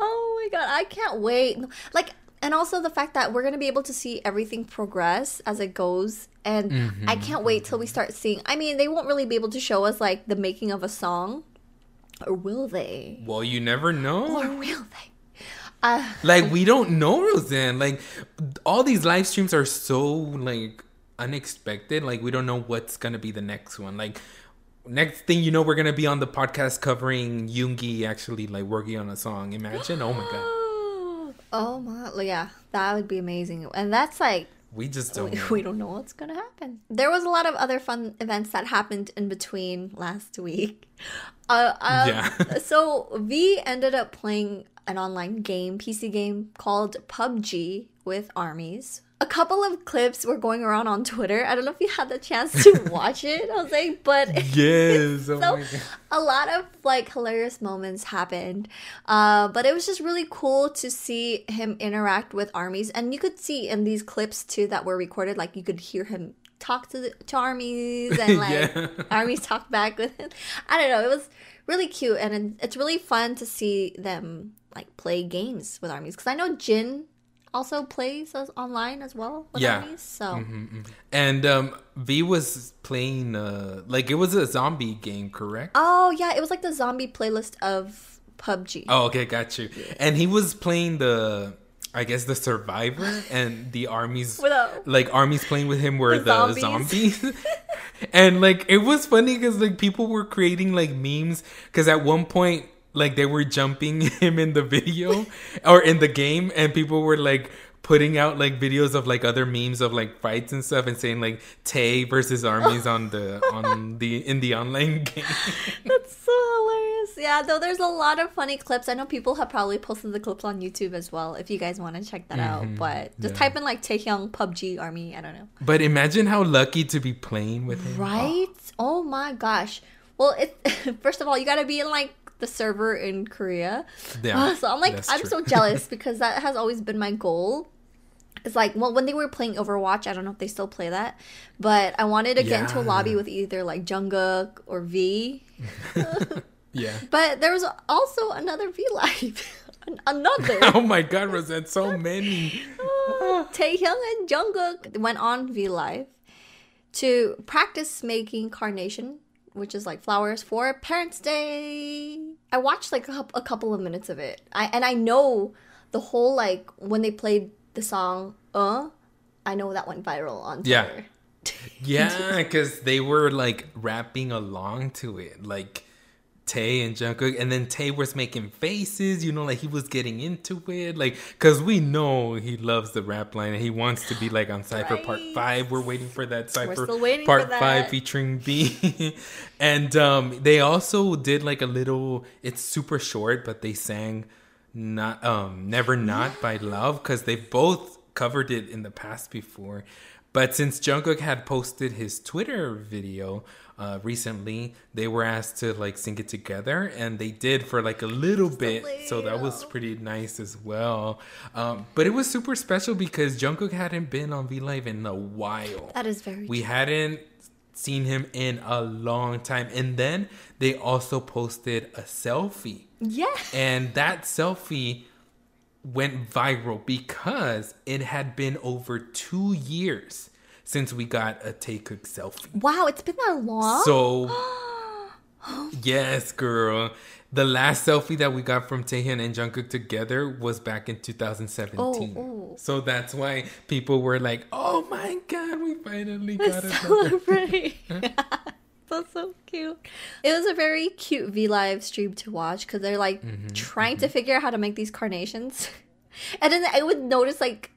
oh my god. I can't wait. Like, and also the fact that we're gonna be able to see everything progress as it goes. And I mm-hmm. can't wait till we start seeing. I mean, they won't really be able to show us like the making of a song, or will they? well, you never know. Or will they? Uh, Like we don't know Roseanne. Like all these live streams are so like unexpected. Like we don't know what's gonna be the next one. Like next thing you know, we're gonna be on the podcast covering Yoongi actually like working on a song. Imagine, oh my god, oh my, yeah, that would be amazing. And that's like we just don't. we, we don't know what's gonna happen. There was a lot of other fun events that happened in between last week. Uh, um, Yeah. so V ended up playing an online game, PC game called PUBG with armies. A couple of clips were going around on Twitter. I don't know if you had the chance to watch it, Jose, but Yes. Oh so god. a lot of like hilarious moments happened uh, but it was just really cool to see him interact with armies and you could see in these clips too that were recorded like you could hear him talk to the to armies and like Yeah. armies talk back with him i don't know it was really cute and it's really fun to see them like play games with armies because i know jin also plays as online as well with Yeah. armies. So And um, V was playing uh, like it was a zombie game, correct? Oh yeah, it was like the zombie playlist of PUBG. Oh, okay, got you. And he was playing the, I guess the survivor, and the armies, a- like armies playing with him were The the, zombies. zombies. and like it was funny because like people were creating like memes because at one point like they were jumping him in the video or in the game, and people were like putting out like videos of like other memes of like fights and stuff and saying like Tae versus armies on the on the in the online game. That's so hilarious. Yeah, though there's a lot of funny clips. I know people have probably posted the clips on YouTube as well if you guys want to check that out. Mm-hmm. But just yeah. type in like Taehyung PUBG Army. I don't know. But imagine how lucky to be playing with him. Right? Oh my gosh. Well, it first of all, you got to be in like the server in Korea. Yeah, so I'm like, I'm true. so jealous because that has always been my goal. It's like, well, when they were playing Overwatch, I don't know if they still play that, but I wanted to get into a lobby with either like Jungkook or V. Yeah. But there was also another V Live. Another. Oh my god, Roseanne, so many. Taehyung and Jungkook went on V Live to practice making carnation, which is like flowers for Parents' Day. I watched like a, a couple of minutes of it. I and I know the whole like when they played the song "Uh," I know that went viral on Yeah. Yeah, because they were like rapping along to it, like Tae and Jungkook, and then Tae was making faces, you know, like he was getting into it, like because we know he loves the rap line and he wants to be like on Cipher Part Five. We're waiting for that Cipher still waiting for Part. Five featuring V, and um, they also did like a little. It's super short, but they sang not um never not by Lauv because they both covered it in the past before but since jungkook had posted his twitter video uh recently they were asked to like sync it together and they did for like a little bit. So that was pretty nice as well. Um but it was super special because jungkook hadn't been on v live in a while. That is very. we hadn't seen him in a long time. And then they also posted a selfie. Yeah. and that selfie went viral because it had been over two years since we got a Taekook selfie. Wow, it's been that long. So, yes, girl. The last selfie that we got from Taehyung and Jungkook together was back in 2017. Oh, oh. So that's why people were like, "Oh my god, we finally got it." celebrate. That's so cute. It was a very cute V Live stream to watch because they're like Mm-hmm, trying to figure out how to make these carnations. And then I would notice like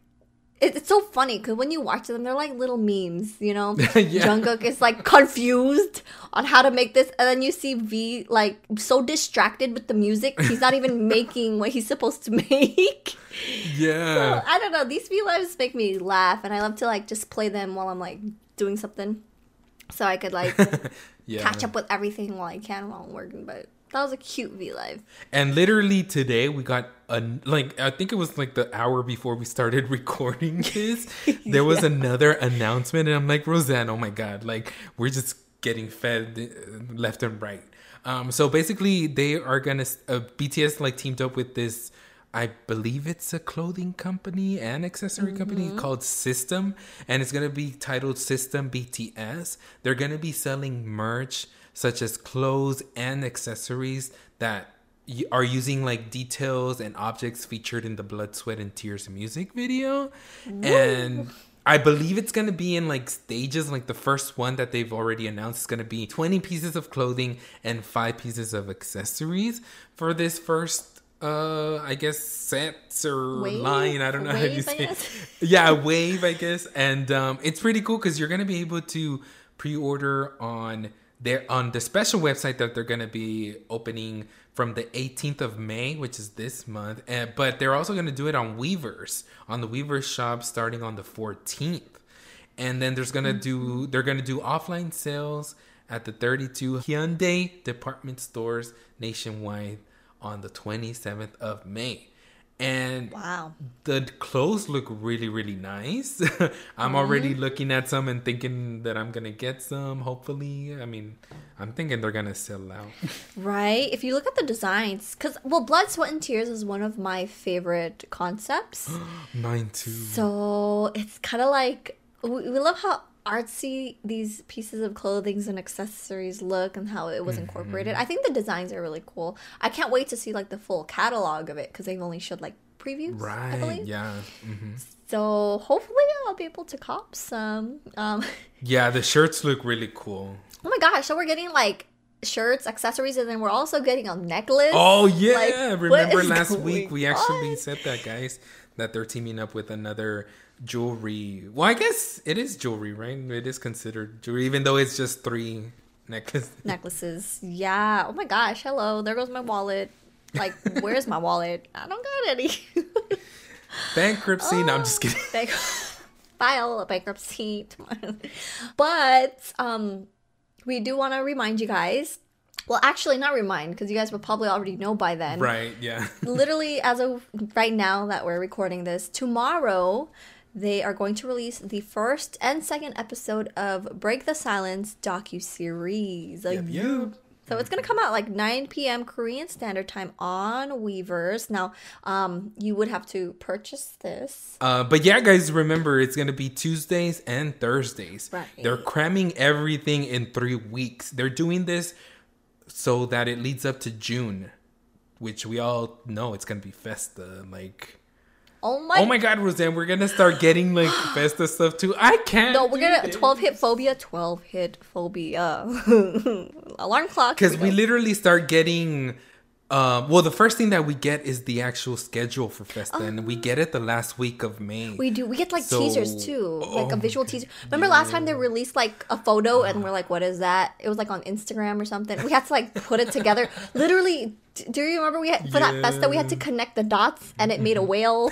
it, it's so funny because when you watch them, they're like little memes, you know. Yeah. Jungkook is like confused on how to make this, and then you see V like so distracted with the music, he's not even making what he's supposed to make. Yeah. I don't know. These V lives make me laugh, and I love to like just play them while I'm like doing something, so I could like yeah. catch up with everything while I can while I'm working. But that was a cute V live. And literally today we got a like I think it was like the hour before we started recording this. There was another announcement, and I'm like Roseanne, oh my god, like we're just getting fed uh, left and right. Um, so basically, they are gonna uh, BTS like teamed up with this. I believe it's a clothing company and accessory company mm-hmm. called System, and it's gonna be titled System BTS. They're gonna be selling merch such as clothes and accessories that are using like details and objects featured in the Blood, Sweat, and Tears music video. And I believe it's gonna be in like stages. Like the first one that they've already announced is gonna be 20 pieces of clothing and five pieces of accessories for this first uh I guess sets or Wave? line. I don't know how you say. yeah, wave, I guess. And um, it's pretty cool because you're gonna be able to pre-order on their on the special website that they're gonna be opening from the 18th of May, which is this month. And but they're also gonna do it on Weverse on the Weverse shop starting on the 14th. And then there's gonna do they're gonna do offline sales at the 32 Hyundai department stores nationwide on the 27th of May. And Wow. the clothes look really, really nice. I'm mm-hmm. already looking at some and thinking that I'm gonna get some. Hopefully, I mean, I'm thinking they're gonna sell out. Right? If you look at the designs, because, well, Blood, Sweat, and Tears is one of my favorite concepts. Mine too. so it's kind of like, we, we love how artsy these pieces of clothing and accessories look and how it was incorporated. I think the designs are really cool. I can't wait to see like the full catalog of it because they've only showed like previews. I right? believe. Yeah. hmm So hopefully I'll be able to cop some. Um, Yeah. The shirts look really cool. oh my gosh! So we're getting like shirts, accessories, and then we're also getting a necklace. Oh yeah! Like, Remember last week we actually on? said that, guys, that they're teaming up with another jewelry. Well, I guess it is jewelry, right? It is considered jewelry, even though it's just three necklaces. necklaces. Yeah. Oh my gosh. Hello. There goes my wallet. Like, where's my wallet? I don't got any. Bankruptcy. No, I'm just kidding. Bank- file a bankruptcy. but um, we do want to remind you guys. Well, actually, not remind because you guys will probably already know by then. Right? Yeah. Literally, as of right now that we're recording this, tomorrow they are going to release the first and second episode of Break the Silence docu series. Yep, yep. So it's gonna come out like 9 p.m. Korean Standard Time on Weverse. Now, um, you would have to purchase this. Uh, but yeah, guys, remember it's gonna be Tuesdays and Thursdays. Right. They're cramming everything in three weeks. They're doing this so that it leads up to June, which we all know it's gonna be Festa. Like, Oh my! oh my God, Roseanne, we're gonna start getting like Festa stuff too. I can't. No, we're gonna 12 hit phobia, 12 hit phobia. Alarm clock. because Here we literally start getting. Uh, well, the first thing that we get is the actual schedule for Festa, and we get it the last week of May. We do. We get like So- teasers too, like oh a visual teaser. Remember last time they released like a photo and we're like, "What is that?" It was like on Instagram or something. We had to like put it together. Literally, do you remember we had for that festa we had to connect the dots and it made a whale.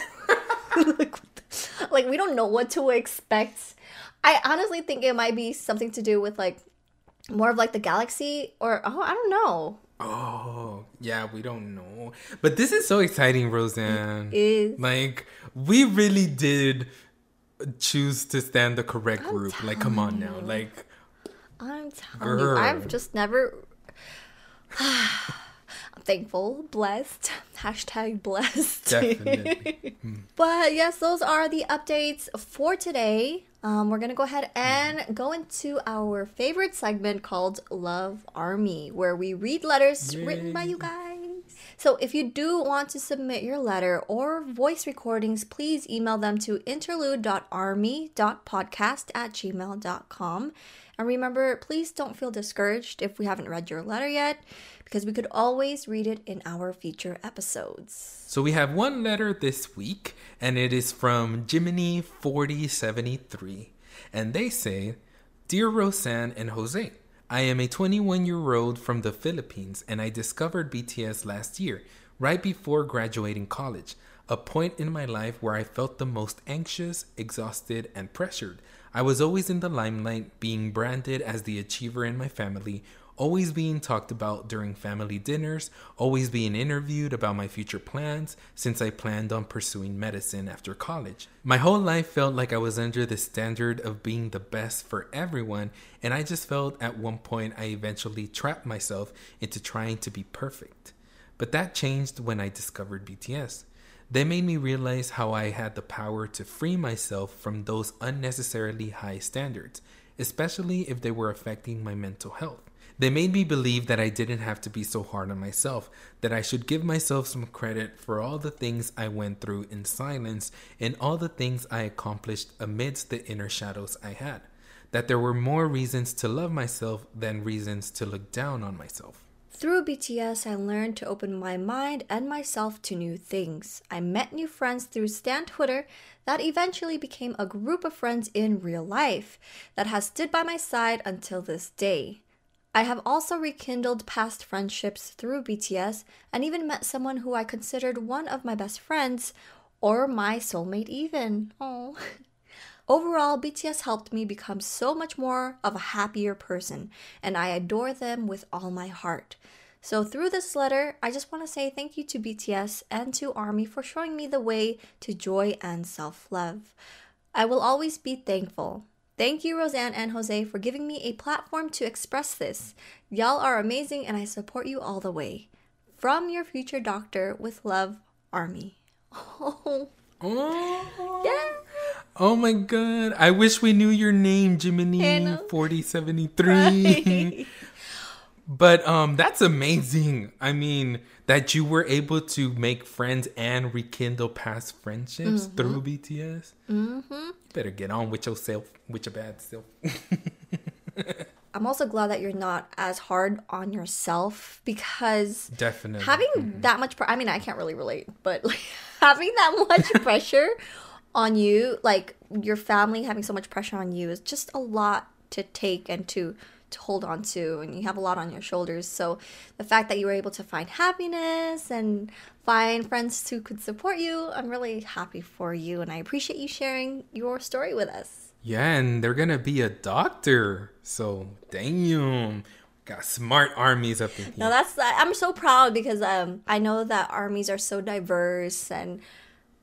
like, like we don't know what to expect. I honestly think it might be something to do with like more of like the galaxy or oh I don't know. Oh, yeah, we don't know. But this is so exciting, Roseanne. is. Like, we really did choose to stand the correct group. Like, come on now. Like, I'm telling you, I've just never. I'm thankful, blessed. Hashtag blessed. definitely. Hmm. But yes, those are the updates for today. Um, we're gonna go ahead and go into our favorite segment called Love Army, where we read letters written by you guys. So if you do want to submit your letter or voice recordings, please email them to interlude.army.podcast at gmail.com. And remember, please don't feel discouraged if we haven't read your letter yet, because we could always read it in our future episodes. So we have one letter this week, and it is from Jiminy 4073. And they say, Dear Roseanne and Jose, I am a 21 year old from the Philippines, and I discovered BTS last year, right before graduating college, a point in my life where I felt the most anxious, exhausted, and pressured. I was always in the limelight, being branded as the achiever in my family, always being talked about during family dinners, always being interviewed about my future plans since I planned on pursuing medicine after college. My whole life felt like I was under the standard of being the best for everyone, and I just felt at one point I eventually trapped myself into trying to be perfect. But that changed when I discovered BTS. They made me realize how I had the power to free myself from those unnecessarily high standards, especially if they were affecting my mental health. They made me believe that I didn't have to be so hard on myself, that I should give myself some credit for all the things I went through in silence and all the things I accomplished amidst the inner shadows I had. That there were more reasons to love myself than reasons to look down on myself. Through BTS, I learned to open my mind and myself to new things. I met new friends through Stan Twitter that eventually became a group of friends in real life that has stood by my side until this day. I have also rekindled past friendships through BTS and even met someone who I considered one of my best friends or my soulmate, even. Oh. Overall, BTS helped me become so much more of a happier person, and I adore them with all my heart. So, through this letter, I just want to say thank you to BTS and to ARMY for showing me the way to joy and self love. I will always be thankful. Thank you, Roseanne and Jose, for giving me a platform to express this. Y'all are amazing and I support you all the way. From your future doctor, with love, Army. Oh, Oh, yeah. oh my god. I wish we knew your name, I Jiminy know. 4073. But um that's amazing. I mean, that you were able to make friends and rekindle past friendships Mm-hmm. through BTS. Mm-hmm. You better get on with yourself, with your bad self. I'm also glad that you're not as hard on yourself because Definitely. having that much, pre- I mean, I can't really relate, but like, having that much pressure on you, like your family having so much pressure on you, is just a lot to take and to to hold on to, and you have a lot on your shoulders. So the fact that you were able to find happiness and find friends who could support you, I'm really happy for you, and I appreciate you sharing your story with us. Yeah, and they're gonna be a doctor. So damn. Got smart armies up in here. No, that's I'm so proud because um I know that armies are so diverse and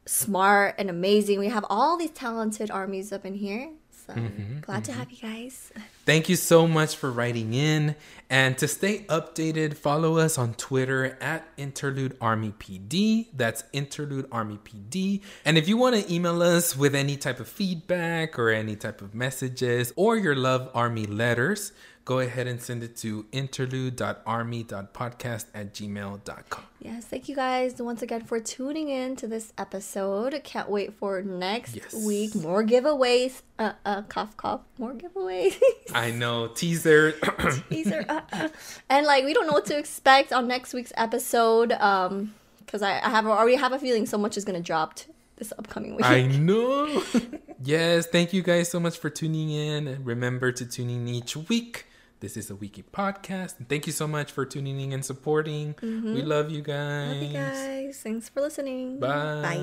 smart and amazing. We have all these talented armies up in here. So mm-hmm, glad to mm-hmm. have you guys. Thank you so much for writing in. And to stay updated, follow us on Twitter at Interlude Army PD. That's Interlude Army PD. And if you want to email us with any type of feedback or any type of messages or your Love Army letters, go ahead and send it to interlude.army.podcast at gmail.com. Yes, thank you guys once again for tuning in to this episode. Can't wait for next Yes. week. More giveaways. Uh uh cough cough. More giveaways. I know, teaser. Teaser. uh, uh. and like we don't know what to expect on next week's episode. Um because I, I have already have a feeling so much is gonna drop this upcoming week. I know. yes, thank you guys so much for tuning in. And Remember to tune in each week. This is a Wiki podcast. And thank you so much for tuning in and supporting. We love you guys. Love you guys. Thanks for listening. Bye. Bye.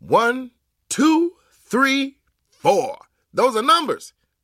One, two, three, four. Those are numbers.